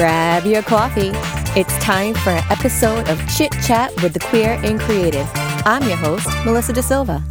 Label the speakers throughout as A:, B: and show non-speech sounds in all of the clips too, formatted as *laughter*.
A: Grab your coffee. It's time for an episode of Chit Chat with the Queer and Creative. I'm your host, Melissa Da Silva.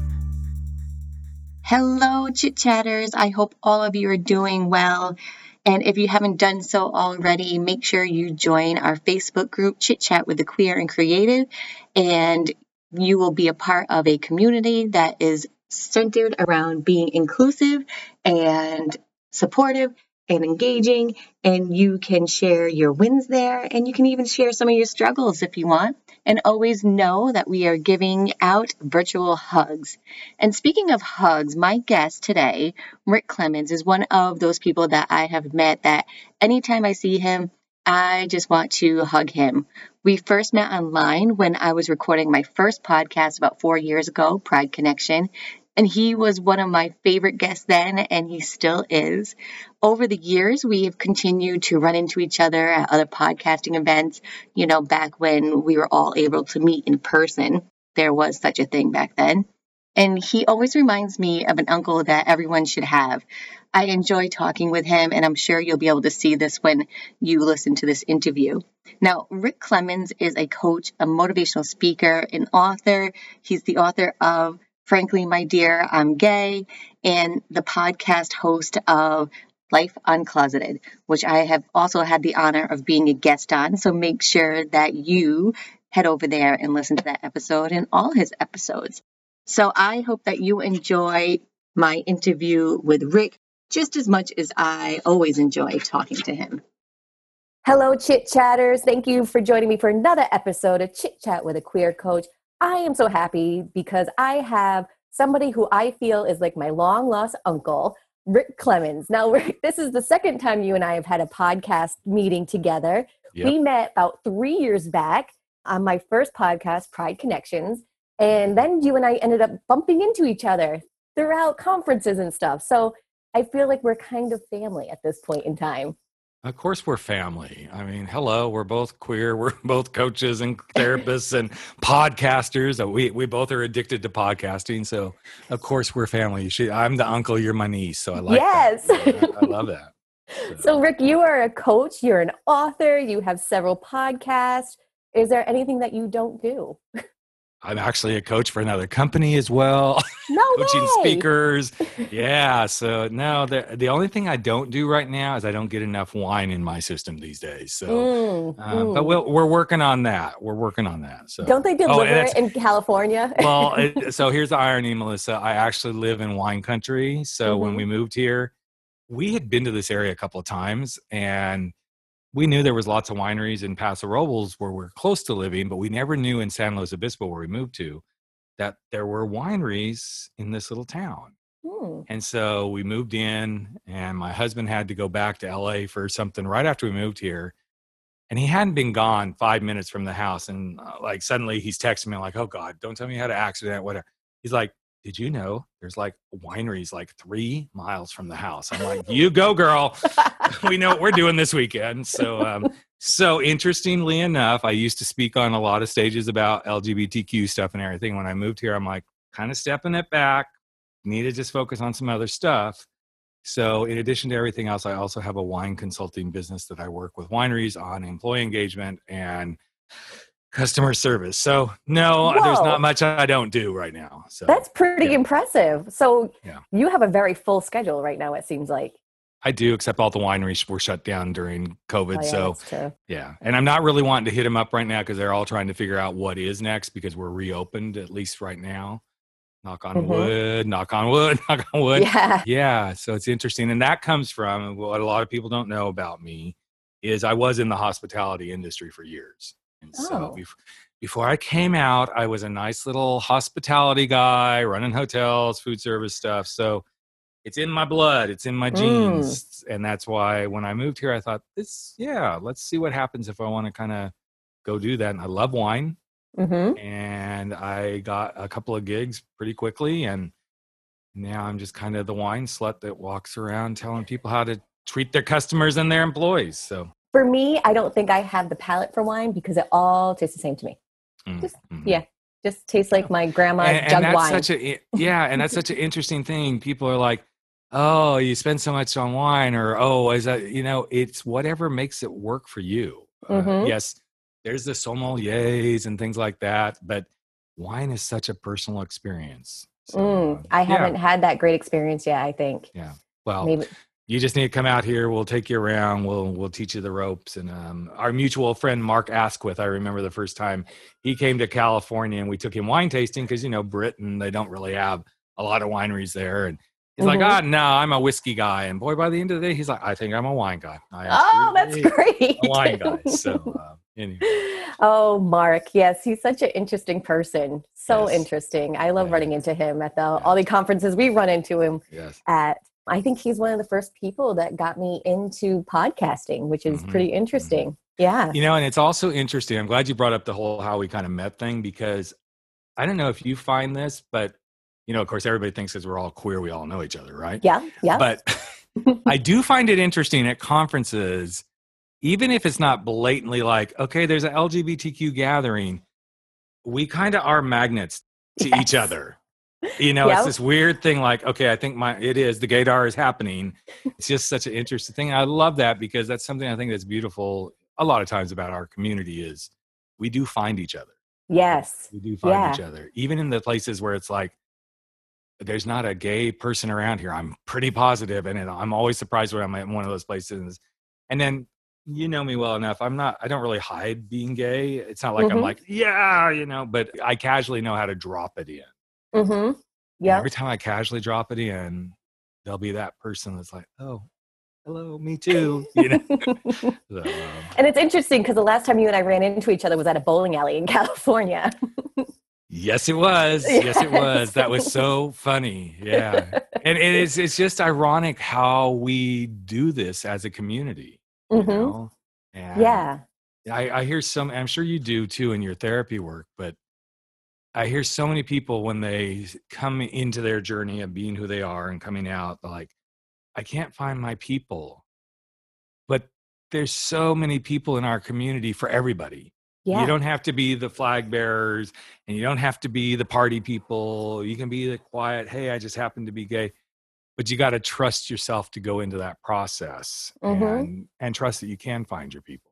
B: Hello, Chit Chatters. I hope all of you are doing well. And if you haven't done so already, make sure you join our Facebook group, Chit Chat with the Queer and Creative, and you will be a part of a community that is centered around being inclusive and supportive and engaging. And you can share your wins there and you can even share some of your struggles if you want. And always know that we are giving out virtual hugs. And speaking of hugs, my guest today, Rick Clemmons, is one of those people that I have met that anytime I see him, I just want to hug him. We first met online when I was recording my first podcast about four years ago, Pride Connection. And he was one of my favorite guests then, and he still is. Over the years, we have continued to run into each other at other podcasting events, you know, back when we were all able to meet in person. There was such a thing back then. And he always reminds me of an uncle that everyone should have. I enjoy talking with him, and I'm sure you'll be able to see this when you listen to this interview. Now, Rick Clemmons is a coach, a motivational speaker, an author. He's the author of Frankly, My Dear, I'm Gay, and the podcast host of Life Uncloseted, which I have also had the honor of being a guest on. So make sure that you head over there and listen to that episode and all his episodes. So I hope that you enjoy my interview with Rick just as much as I always enjoy talking to him.
A: Hello, Chit Chatters. Thank you for joining me for another episode of Chit Chat with a Queer Coach. I am so happy because I have somebody who I feel is like my long lost uncle, Rick Clemmons. Now, *laughs* Rick, this is the second time you and I have had a podcast meeting together. Yep. We met about three years back on my first podcast, Pride Connections. And then you and I ended up bumping into each other throughout conferences and stuff. So I feel like we're kind of family at this point in time.
C: Of course, we're family. I mean, hello, we're both queer. *laughs* We're both coaches and therapists and *laughs* podcasters. Uh, we we both are addicted to podcasting, so of course we're family. Should, I'm the uncle, you're my niece, so I like
A: yes.
C: that. I love that.
A: So. *laughs* so, Rick, you are a coach. You're an author. You have several podcasts. Is there anything that you don't do?
C: I'm actually a coach for another company as well. *laughs*
A: No
C: Coaching
A: way.
C: speakers. *laughs* Yeah. So no, the the only thing I don't do right now is I don't get enough wine in my system these days. So, mm, um, mm. but we we are working on that. We're working on that. So
A: don't they deliver oh, it in California? *laughs*
C: well, it, so here's the irony, Melissa. I actually live in wine country. So mm-hmm. when we moved here, we had been to this area a couple of times and we knew there was lots of wineries in Paso Robles where we're close to living, but we never knew in San Luis Obispo where we moved to that there were wineries in this little town. Hmm. And so we moved in, and my husband had to go back to LA for something right after we moved here. And he hadn't been gone five minutes from the house. And uh, like suddenly he's texting me, like, oh God, don't tell me you had an accident, whatever. He's like, did you know there's like wineries like three miles from the house? I'm like, you go, girl. *laughs* we know what we're doing this weekend. So, um, so interestingly enough, I used to speak on a lot of stages about LGBTQ stuff and everything. When I moved here, I'm like, kind of stepping it back. Need to just focus on some other stuff. So, in addition to everything else, I also have a wine consulting business that I work with wineries on employee engagement and customer service. So no, Whoa. there's not much I don't do right now. So
A: that's pretty yeah. impressive. So yeah. you have a very full schedule right now. It seems like
C: I do, except all the wineries were shut down during COVID. Oh, yeah, so yeah, and I'm not really wanting to hit them up right now because they're all trying to figure out what is next because we're reopened at least right now. Knock on mm-hmm. wood, knock on wood, *laughs* knock on wood.
A: Yeah,
C: yeah. So it's interesting, and that comes from what a lot of people don't know about me is I was in the hospitality industry for years. And oh. so before I came out, I was a nice little hospitality guy running hotels, food service stuff. So it's in my blood, it's in my genes. Mm. And that's why when I moved here, I thought, this, yeah, let's see what happens if I want to kind of go do that. And I love wine. Mm-hmm. And I got a couple of gigs pretty quickly. And now I'm just kind of the wine slut that walks around telling people how to treat their customers and their employees. So
A: for me, I don't think I have the palate for wine because it all tastes the same to me. Mm, just mm-hmm. yeah, just tastes like my grandma's and, jug
C: and that's
A: wine.
C: Such a, yeah, and that's such an interesting thing. People are like, oh, you spend so much on wine, or oh, is that you know, it's whatever makes it work for you. Uh,
A: Mhm.
C: yes, there's the sommeliers and things like that, but wine is such a personal experience. So,
A: Mm,
C: uh,
A: I
C: yeah,
A: haven't had that great experience yet. I think Yeah.
C: Well,
A: maybe.
C: You just need to come out here. We'll take you around. We'll we'll teach you the ropes. And um, our mutual friend Mark Asquith, I remember the first time he came to California, and we took him wine tasting because you know Britain they don't really have a lot of wineries there, and he's like,
A: Mhm.
C: ah, no, I'm a whiskey guy. And boy, by the end of the day, he's like, I think I'm a wine guy. I
A: Oh, that's great.
C: wine guy. So *laughs* uh, anyway,
A: Oh, Mark. Yes, he's such an interesting person. So
C: Yes.
A: interesting. I love
C: Yeah.
A: running into him at the
C: Yeah.
A: all the conferences we run into him
C: yes,
A: at. I think he's one of the first people that got me into podcasting, which is
C: Mhm.
A: pretty interesting. Yeah.
C: you know, and it's also interesting. I'm glad you brought up the whole how we kind of met thing because I don't know if you find this, but you know, of course, everybody thinks as we're all queer, we all know each other, right?
A: Yeah. Yeah.
C: But I do find it interesting at conferences, even if it's not blatantly like, okay, there's an LGBTQ gathering, we kind of are magnets to each other. You know,
A: Yep.
C: it's this weird thing like, okay, I think my it is the gaydar is happening. It's just such an interesting thing. I love that because that's something I think that's beautiful a lot of times about our community is we do find each other.
A: yes.
C: We do find
A: Yeah.
C: each other. Even in the places where it's like there's not a gay person around here. I'm pretty positive, and I'm always surprised when I'm in one of those places. And then you know me well enough. I'm not. I don't really hide being gay. It's not like I'm
A: Mhm.
C: like, yeah, you know. But I casually know how to drop it in.
A: Mm-hmm. Yeah.
C: Every time I casually drop it in, there'll be that person that's like, oh, hello, me too. *laughs* You know. *laughs* So, um,
A: and it's interesting because the last time you and I ran into each other was at a bowling alley in *laughs* California.
C: Yes, it was. Yes, it was. That was so funny. Yeah. and it is it's just ironic how we do this as a community. You
A: hmm
C: know?
A: Yeah.
C: I, I hear some I'm sure you do too in your therapy work, but I hear so many people when they come into their journey of being who they are and coming out, they're like, I can't find my people. But there's so many people in our community for everybody.
A: Yeah.
C: You don't have to be the flag bearers and you don't have to be the party people. You can be the quiet, hey, I just happen to be gay. But you got to trust yourself to go into that process
A: Mhm.
C: and, and trust that you can find your people.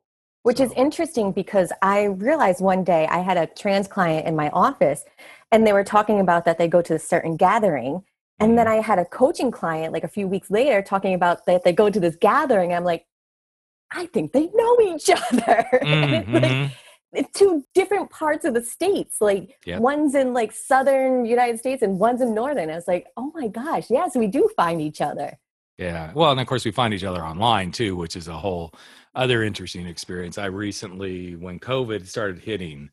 A: Which is interesting because I realized one day I had a trans client in my office and they were talking about that they go to a certain gathering. And then
C: Mhm.
A: I had a coaching client like a few weeks later talking about that they go to this gathering. I'm like, I think they know *laughs* each other. and it's like it's two different parts of the states. Like
C: Yep.
A: one's in like southern United States and one's in northern. I was like, oh my gosh, yes, we do find each other.
C: Yeah. Well, and of course, we find each other online too, which is a whole other interesting experience. I recently, when COVID started hitting,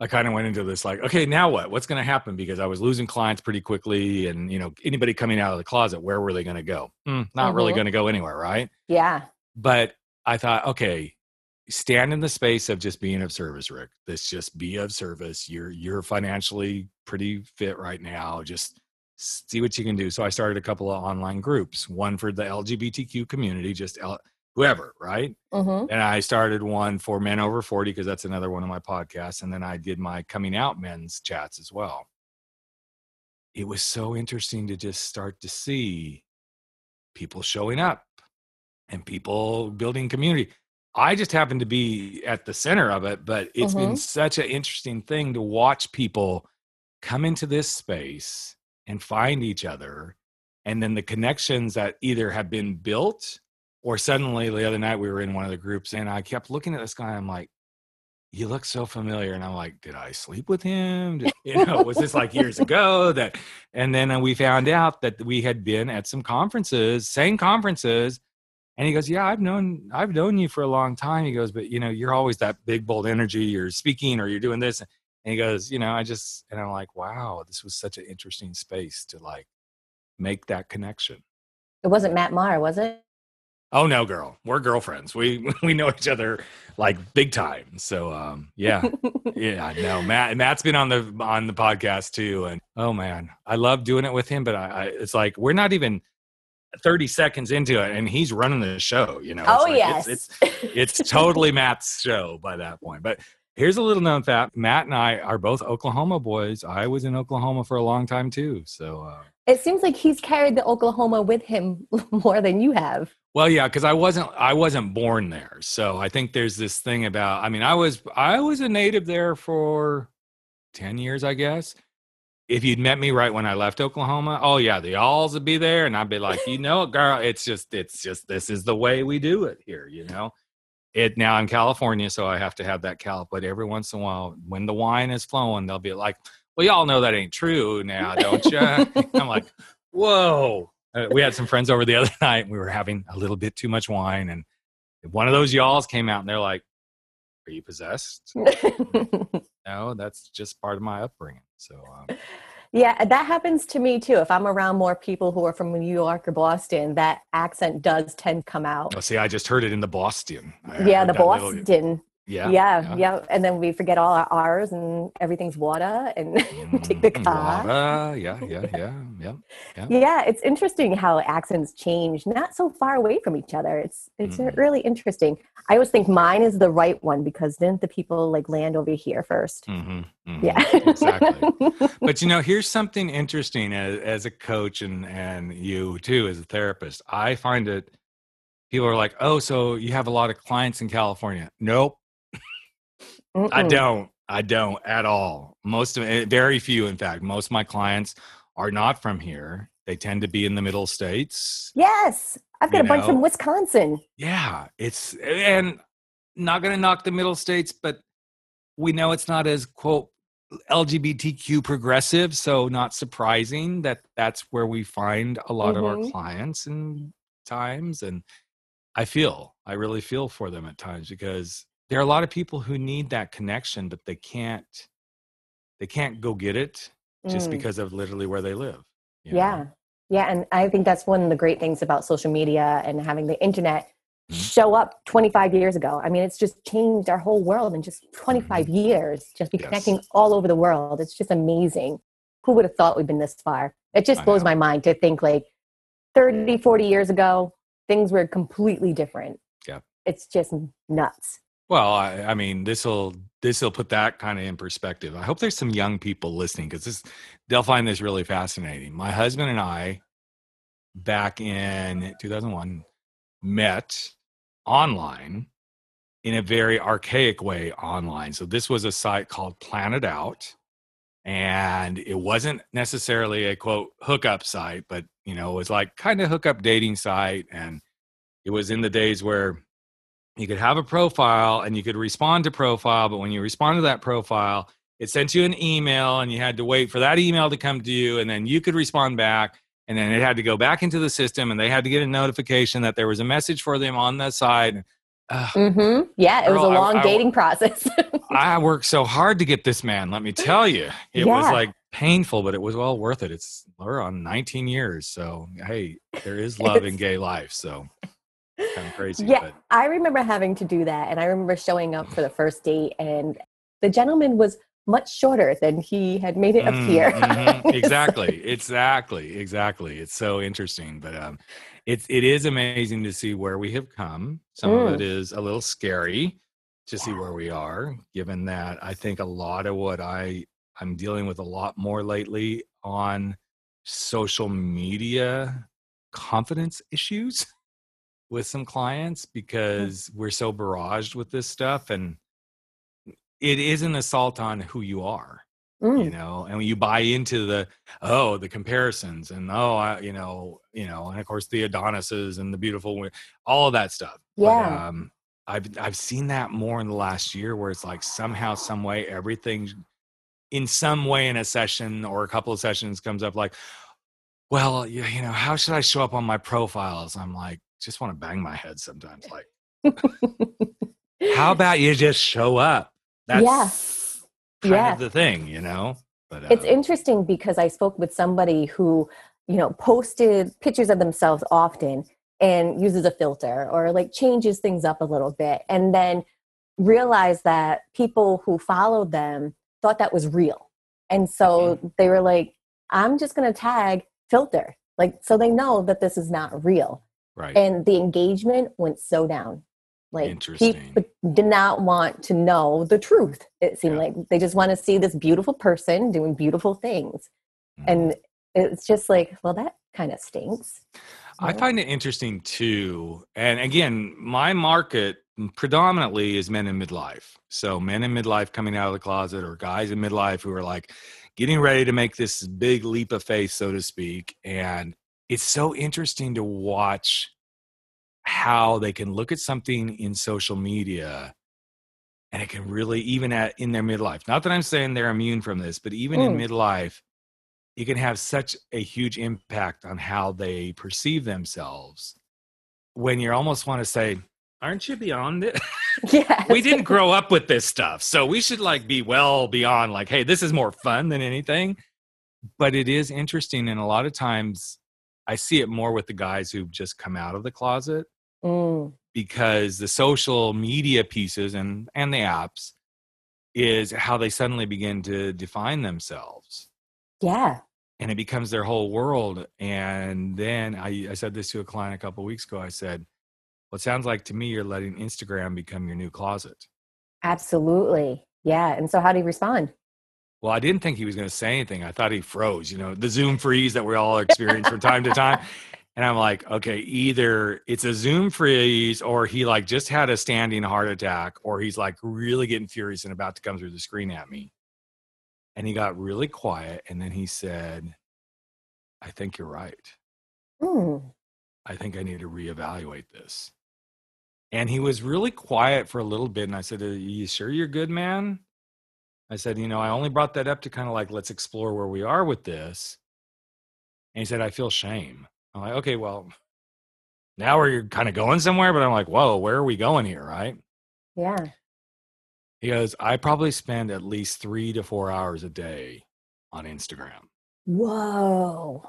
C: I kind of went into this like, okay, now what? What's going to happen? Because I was losing clients pretty quickly, and you know, anybody coming out of the closet, where were they going to go? Hmm, not really
A: Mhm.
C: going to go anywhere, right?
A: Yeah.
C: But I thought, okay, stand in the space of just being of service, Rick. Let's just be of service. You're you're financially pretty fit right now. Just see what you can do. So I started a couple of online groups, one for the LGBTQ community, just L- whoever, right?
A: hmm
C: And I started one for men over 40 because that's another one of my podcasts. And then I did my coming out men's chats as well. It was so interesting to just start to see people showing up and people building community. I just happened to be at the center of it, but it's been
A: Mhm.
C: such an interesting thing to watch people come into this space and find each other. And then the connections that either have been built or suddenly the other night we were in one of the groups and I kept looking at this guy. I'm like, you look so familiar. And I'm like, did I sleep with him? Did, you know, was this like years *laughs* ago that, and then uh, we found out that we had been at some conferences, same conferences. And he goes, yeah, I've known, I've known you for a long time. He goes, but you know, you're always that big, bold energy. You're speaking or you're doing this. And he goes, you know, I just, and I'm like, wow, this was such an interesting space to like make that connection.
A: It wasn't Matt Maher, was it?
C: Oh no, girl, we're girlfriends. We *laughs* we know each other like big time. So um, yeah, *laughs* yeah. No, Matt Matt's been on the on the podcast too, and oh man, I love doing it with him. But I, I it's like we're not even thirty seconds into it, and he's running the show. You know? It's
A: oh
C: like,
A: yes.
C: it's, it's it's totally Matt's show by that point. But Here's a little known fact: Matt and I are both Oklahoma boys. I was in Oklahoma for a long time too. So uh,
A: it seems like he's carried the Oklahoma with him *laughs* more than you have.
C: Well, yeah, because I wasn't I wasn't born there, so I think there's this thing about. I mean, I was I was a native there for ten years, I guess. If you'd met me right when I left Oklahoma, oh yeah, the alls would be there, and I'd be like, you know, girl, it's just it's just this is the way we do it here, you know. It now in California, so I have to have that cal. But every once in a while, when the wine is flowing, they'll be like, "Well, y'all know that ain't true now, don't you?" *laughs* *laughs* I'm like, "Whoa." Uh, we had some friends over the other *laughs* night and we were having a little bit too much wine and one of those y'alls came out and they're like are you possessed no that's just part of my upbringing so um,
A: yeah that happens to me too if i'm around more people who are from new york or boston that accent does tend to come out.
C: Oh see i just heard it in the boston.
A: I yeah the boston little,
C: yeah,
A: yeah, yeah, yeah, And then we forget all our R's and everything's water and *laughs* take the
C: mm,
A: car.
C: Water. Yeah, yeah, yeah, yeah,
A: yeah. Yeah, it's interesting how accents change, not so far away from each other. It's it's mm. really interesting. I always think mine is the right one because didn't the people like land over here 1st
C: mm-hmm, mm-hmm.
A: Yeah,
C: exactly. *laughs* but you know, here's something interesting as, as a coach and and you too as a therapist. I find it. People are like, "Oh, so you have a lot of clients in California?" Nope Mm-mm. I don't. I don't at all. Most of very few, in fact. Most of my clients are not from here. They tend to be in the middle states.
A: Yes. I've got a know? bunch from Wisconsin.
C: Yeah. It's, and not going to knock the middle states, but we know it's not as, quote, LGBTQ progressive. So, not surprising that that's where we find a lot mm-hmm. of our mm-hmm. clients and times. And I feel, I really feel for them at times because there are a lot of people who need that connection but they can't they can't go get it just mm. because of literally where they live
A: yeah know? yeah and i think that's one of the great things about social media and having the internet mm-hmm. show up 25 years ago i mean it's just changed our whole world in just 25 mm-hmm. years just be yes. connecting all over the world it's just amazing who would have thought we'd been this far it just blows my mind to think like 30 40 years ago things were completely different
C: yeah
A: it's just nuts
C: well, I, I mean, this will this will put that kind of in perspective. I hope there's some young people listening because this they'll find this really fascinating. My husband and I, mm-hmm. back in 2001, met online in a very archaic way online. So this was a site called Planet Out, and it wasn't necessarily a quote hookup site, but you know, it was like kind of hookup dating site, and it was in the days where you could have a profile and you could respond to profile but when you respond to that profile it sent you an email and you had to wait for that email to come to you and then you could respond back and then it had to go back into the system and they had to get a notification that there was a message for them on the side.
A: Uh, mm-hmm. yeah it was a long I, dating I, process. *laughs*
C: I worked so hard to get this man let me tell you. It yeah. was like painful but it was well worth it. It's we're on 19 years so hey there is love in gay life so kind of crazy.
A: Yeah, but. I remember having to do that, and I remember showing up for the first date, and the gentleman was much shorter than he had made it appear.
C: Mm-hmm. *laughs* exactly, exactly, exactly. It's so interesting, but um, it's it is amazing to see where we have come. Some mm. of it mm. a little scary to see where we are, given that I think a lot of what I I'm dealing with a lot more lately on social media confidence issues with some clients mm. because we're so barraged with this stuff and it is an assault on who you are mm. you know and when you buy into the oh the comparisons and oh I, you know you know and of course the adonises and the beautiful all of that stuff
A: yeah
C: but, um i've i've seen that more in the last year where it's like somehow some way everything in some way in a session or a couple of sessions comes up like well you, you know how should i show up on my profiles i'm like just want to bang my head sometimes. Like, how *laughs* about you just show up? That's yeah. kind yeah. of the thing, you know?
A: But, uh, it's interesting because I spoke with somebody who, you know, posted pictures of themselves often and uses a filter or like changes things up a little bit and then realized that people who followed them thought that was real. And so mm-hmm. they were like, I'm just going to tag filter. Like, so they know that this is not real.
C: Right.
A: And the engagement went so down. Like people did not want to know the truth. It seemed yeah. like they just want to see this beautiful person doing beautiful things. Mm. And it's just like, well, that kind of stinks.
C: I find it interesting too. And again, my market predominantly is men in midlife. So men in midlife coming out of the closet or guys in midlife who are like getting ready to make this big leap of faith, so to speak. And it's so interesting to watch how they can look at something in social media and it can really even at in their midlife not that i'm saying they're immune from this but even mm. in midlife it can have such a huge impact on how they perceive themselves when you almost want to say aren't you beyond it yeah *laughs* we didn't grow up with this stuff so we should like be well beyond like hey this is more fun than anything but it is interesting and a lot of times i see it more with the guys who've just come out of the closet mm. because the social media pieces and and the apps is how they suddenly begin to define themselves.
A: Yeah.
C: And it becomes their whole world. And then I, I said this to a client a couple weeks ago. I said, Well, it sounds like to me you're letting Instagram become your new closet.
A: Absolutely. Yeah. And so how do you respond?
C: Well, I didn't think he was going to say anything. I thought he froze, you know, the Zoom freeze that we all experience from time to time. *laughs* And I'm like, okay, either it's a Zoom freeze or he like just had a standing heart attack or he's like really getting furious and about to come through the screen at me. And he got really quiet and then he said, I think you're right. Mm. I think I need to reevaluate this. And he was really quiet for a little bit. And I said, Are you sure you're good, man? I said, You know, I only brought that up to kind of like, let's explore where we are with this. And he said, I feel shame. I'm like, okay, well, now we're kind of going somewhere, but I'm like, whoa, where are we going here, right?
A: Yeah.
C: He goes, I probably spend at least three to four hours a day on Instagram.
A: Whoa.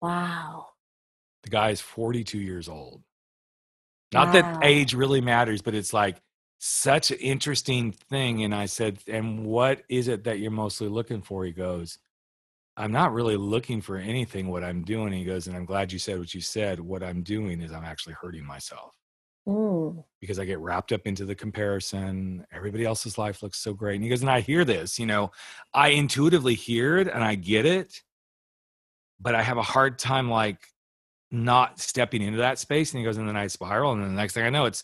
A: Wow.
C: The guy is 42 years old. Not wow. that age really matters, but it's like such an interesting thing. And I said, and what is it that you're mostly looking for? He goes, I'm not really looking for anything what I'm doing. He goes, and I'm glad you said what you said. What I'm doing is I'm actually hurting myself. Mm. Because I get wrapped up into the comparison. Everybody else's life looks so great. And he goes, and I hear this, you know, I intuitively hear it and I get it, but I have a hard time like not stepping into that space. And he goes, and then I spiral. And then the next thing I know, it's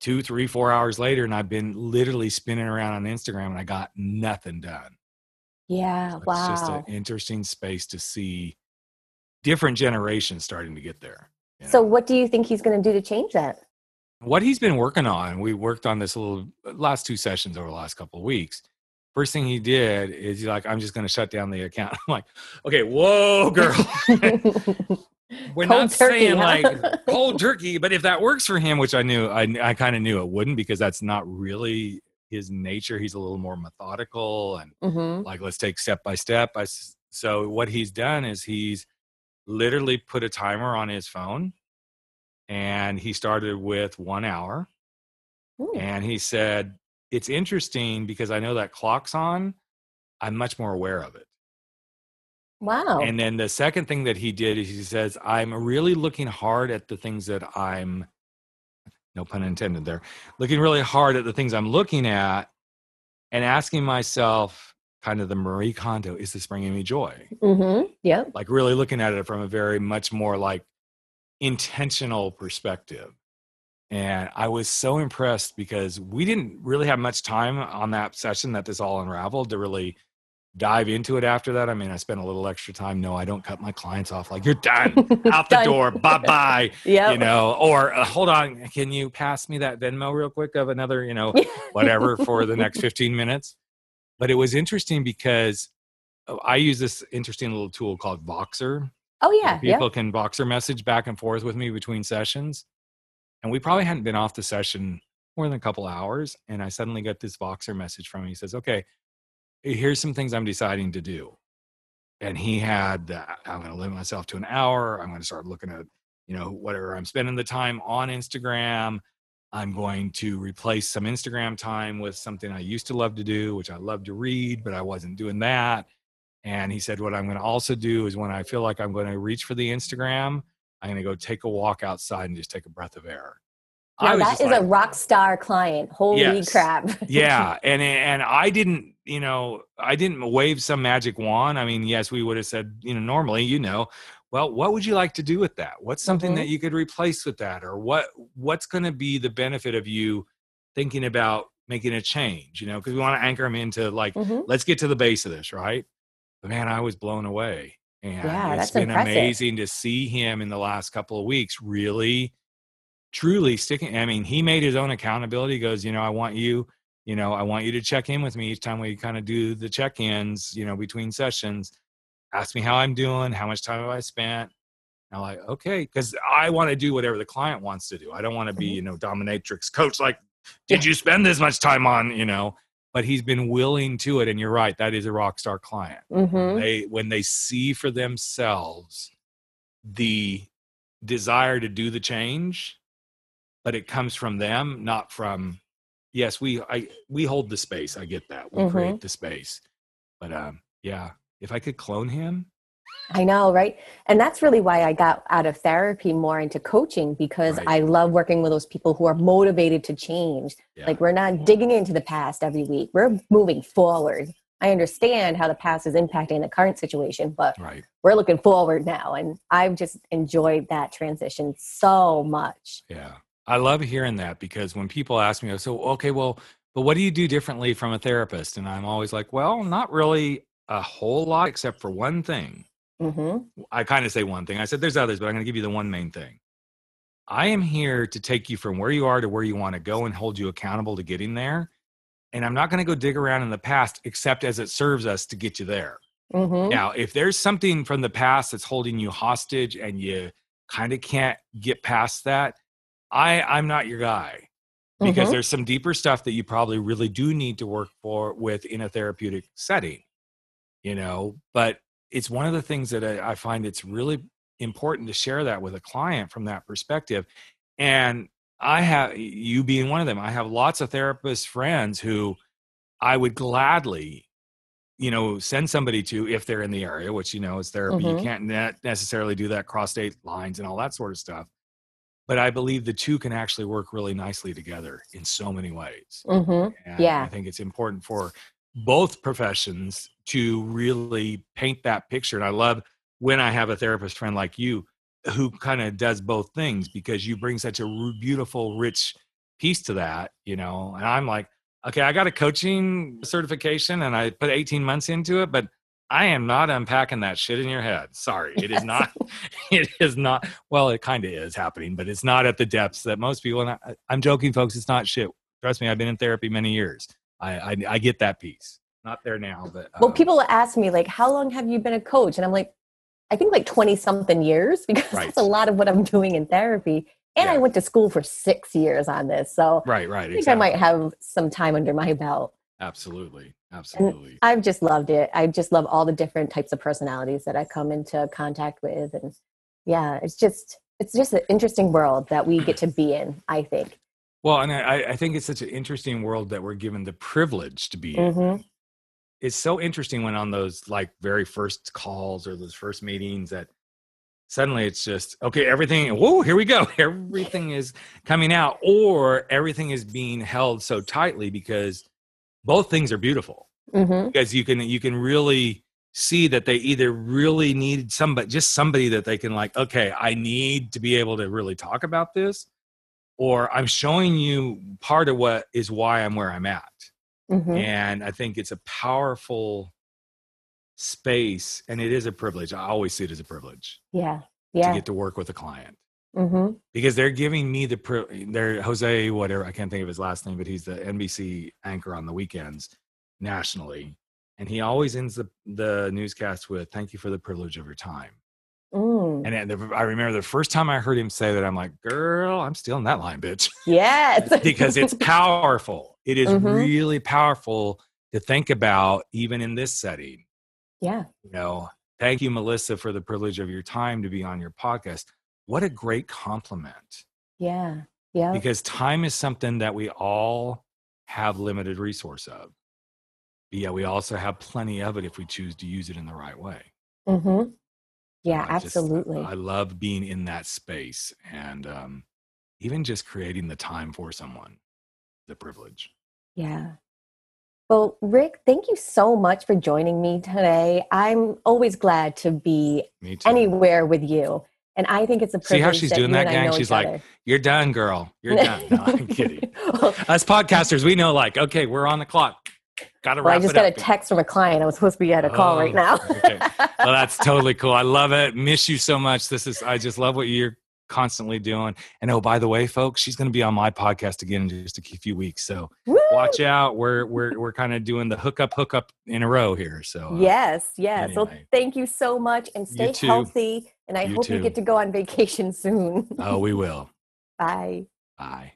C: two, three, four hours later, and I've been literally spinning around on Instagram and I got nothing done.
A: Yeah, so wow.
C: It's just an interesting space to see different generations starting to get there.
A: You know? So, what do you think he's going to do to change that?
C: What he's been working on, we worked on this a little uh, last two sessions over the last couple of weeks. First thing he did is he's like, I'm just going to shut down the account. *laughs* I'm like, okay, whoa, girl. *laughs* *laughs* We're cold not turkey, saying huh? like *laughs* cold turkey, but if that works for him, which I knew, I, I kind of knew it wouldn't because that's not really his nature. He's a little more methodical and mm-hmm. like let's take step by step. I, so what he's done is he's literally put a timer on his phone, and he started with one hour, Ooh. and he said it's interesting because I know that clock's on. I'm much more aware of it.
A: Wow.
C: And then the second thing that he did is he says, I'm really looking hard at the things that I'm no pun intended there, looking really hard at the things I'm looking at and asking myself, kind of the Marie Kondo, is this bringing me joy?
A: Mm-hmm. Yeah.
C: Like really looking at it from a very much more like intentional perspective. And I was so impressed because we didn't really have much time on that session that this all unraveled to really dive into it after that. I mean, I spent a little extra time. No, I don't cut my clients off like you're done, *laughs* out the door, bye bye. Yeah, you know, or uh, hold on, can you pass me that Venmo real quick of another, you know, *laughs* whatever for the next 15 minutes? But it was interesting because oh, I use this interesting little tool called Voxer.
A: Oh yeah,
C: people yeah. can Voxer message back and forth with me between sessions, and we probably hadn't been off the session more than a couple hours, and I suddenly got this Voxer message from him. He says, "Okay." Here's some things I'm deciding to do. And he had, uh, I'm going to limit myself to an hour. I'm going to start looking at, you know, whatever I'm spending the time on Instagram. I'm going to replace some Instagram time with something I used to love to do, which I love to read, but I wasn't doing that. And he said, What I'm going to also do is when I feel like I'm going to reach for the Instagram, I'm going to go take a walk outside and just take a breath of air.
A: Now that is
C: like,
A: a rock star client. Holy
C: Yes.
A: crap. *laughs*
C: yeah and and i didn't you know i didn't wave some magic wand i mean yes we would have said you know normally you know well what would you like to do with that what's something
A: Mhm.
C: that you could replace with that or what what's going to be the benefit of you thinking about making a change you know because we want to anchor them into like
A: Mhm.
C: let's get to the base of this right but man i was blown away and
A: Yeah,
C: it's been
A: impressive.
C: amazing to see him in the last couple of weeks really truly sticking i mean he made his own accountability he goes you know i want you you know i want you to check in with me each time we kind of do the check-ins you know between sessions. Ask me how i'm doing how much time have i spent? I'm like okay because i want to do whatever the client wants to do. I don't want to be
A: Mhm.
C: you know dominatrix coach like did you spend this much time on you know? But he's been willing to it and you're right that is a rock star client.
A: Mhm.
C: they when they see for themselves the desire to do the change but it comes from them not from yes we i we hold the space i get that we
A: Mhm.
C: create the space but um yeah if i could clone him
A: I know, right? And that's really why I got out of therapy more into coaching because
C: Right.
A: I love working with those people who are motivated to change.
C: yeah.
A: Like we're not digging into the past every week. We're moving forward. I understand how the past is impacting the current situation, but
C: right
A: we're looking forward now. And I've just enjoyed that transition so much.
C: yeah i love hearing that because when people ask me so okay well but what do you do differently from a therapist and i'm always like well not really a whole lot except for one thing
A: hmm
C: I kind of say one thing. I said there's others, but I'm going to give you the one main thing. I am here to take you from where you are to where you want to go and hold you accountable to getting there. And I'm not going to go dig around in the past except as it serves us to get you there.
A: hmm
C: Now, if there's something from the past that's holding you hostage and you kind of can't get past that, I I'm not your guy because
A: Mhm.
C: there's some deeper stuff that you probably really do need to work for with in a therapeutic setting you know but it's one of the things that I, I find it's really important to share that with a client from that perspective and i have you being one of them i have lots of therapist friends who i would gladly you know send somebody to if they're in the area which you know is therapy you
A: Mhm.
C: can't ne- necessarily do that cross state lines and all that sort of stuff but i believe the two can actually work really nicely together in so many ways
A: hmm
C: and
A: Yeah.
C: I think it's important for both professions to really paint that picture. And I love when I have a therapist friend like you who kind of does both things because you bring such a beautiful, rich piece to that, you know. And I'm like, okay, I got a coaching certification and I put 18 months into it, but I am not unpacking that shit in your head. Sorry, it is not. *laughs* *laughs* It is not. Well, it kind of is happening, but it's not at the depths that most people. And I, I'm joking, folks. It's not shit. Trust me, I've been in therapy many years. I I, I get that piece. Not there now, but
A: Well,
C: um,
A: people ask me, like, how long have you been a coach? And I'm like, I think like 20 something years *laughs* because
C: Right.
A: that's a lot of what I'm doing in therapy. And I went to school for six years on this. So
C: Right, right.
A: I think
C: Exactly.
A: I might have some time under my belt.
C: Absolutely, absolutely.
A: I've just loved it. I just love all the different types of personalities that I come into contact with. And yeah, it's just, it's just an interesting world that we get to *clears throat* be in, I think.
C: Well, and I, I think it's such an interesting world that we're given the privilege to be in.
A: Mhm.
C: It's so interesting when on those like very first calls or those first meetings that suddenly it's just okay, everything. Whoa, here we go. *laughs* Everything is coming out, or everything is being held so tightly because both things are beautiful.
A: Hmm
C: because you can you can really see that they either really need somebody just somebody that they can like okay i need to be able to really talk about this or i'm showing you part of what is why i'm where i'm at.
A: Hmm
C: and i think it's a powerful space and it is a privilege. I always see it as a privilege
A: Yeah. Yeah.
C: To get to work with a client.
A: Hmm
C: because they're giving me the pri- they're Jose whatever I can't think of his last name but he's the NBC anchor on the weekends nationally and he always ends the the newscast with thank you for the privilege of your time
A: Mm.
C: and the, I remember the first time I heard him say that I'm like girl I'm stealing that line bitch
A: Yes. *laughs*
C: because it's powerful it is
A: Mhm.
C: really powerful to think about even in this setting
A: yeah.
C: you know thank you Melissa for the privilege of your time to be on your podcast what a great compliment
A: Yeah. Yeah.
C: because time is something that we all have limited resource of but yeah we also have plenty of it if we choose to use it in the right way
A: Mm-hmm. Yeah,
C: I just-
A: absolutely.
C: i love being in that space and um even just creating the time for someone, the privilege.
D: Yeah. Well, Rick, thank you so much for joining me today. I'm always glad to be anywhere with you. And I think it's a privilege.
C: See how she's
D: that
C: doing that, gang? She's like, other. "You're done, girl. You're done." No, I'm *laughs* kidding. well, Us podcasters, we know, like, okay, we're on the clock. Got to well,
D: I just got a text from a client. I was supposed to be at a call oh, right now.
C: okay. Well, *laughs* that's totally cool. I love it. Miss you so much. This is. I just love what you're constantly doing. And oh, by the way, folks, she's going to be on my podcast again in just a few weeks. So Woo! watch out. We're we're we're kind of doing the hookup hookup in a row here. So
D: uh, yes, yes. Anyway. Well, thank you so much, and stay healthy. And I you hope too. you get to go on vacation soon.
C: oh, we will. *laughs*
D: Bye.
C: Bye.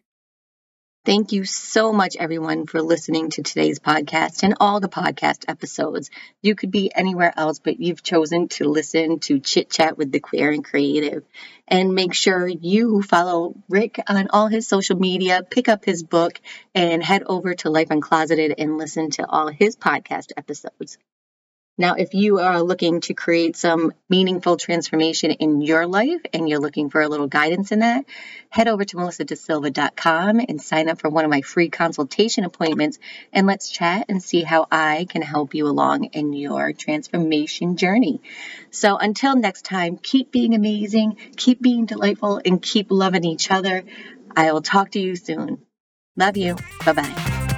A: Thank you so much, everyone, for listening to today's podcast and all the podcast episodes. You could be anywhere else, but you've chosen to listen to Chit Chat with the Queer and Creative. And make sure you follow Rick on all his social media, pick up his book, and head over to Life Uncloseted and listen to all his podcast episodes. Now, if you are looking to create some meaningful transformation in your life and you're looking for a little guidance in that, head over to melissadasilva.com and sign up for one of my free consultation appointments and let's chat and see how I can help you along in your transformation journey. So until next time, keep being amazing, keep being delightful, and keep loving each other. I will talk to you soon. Love you. Bye bye.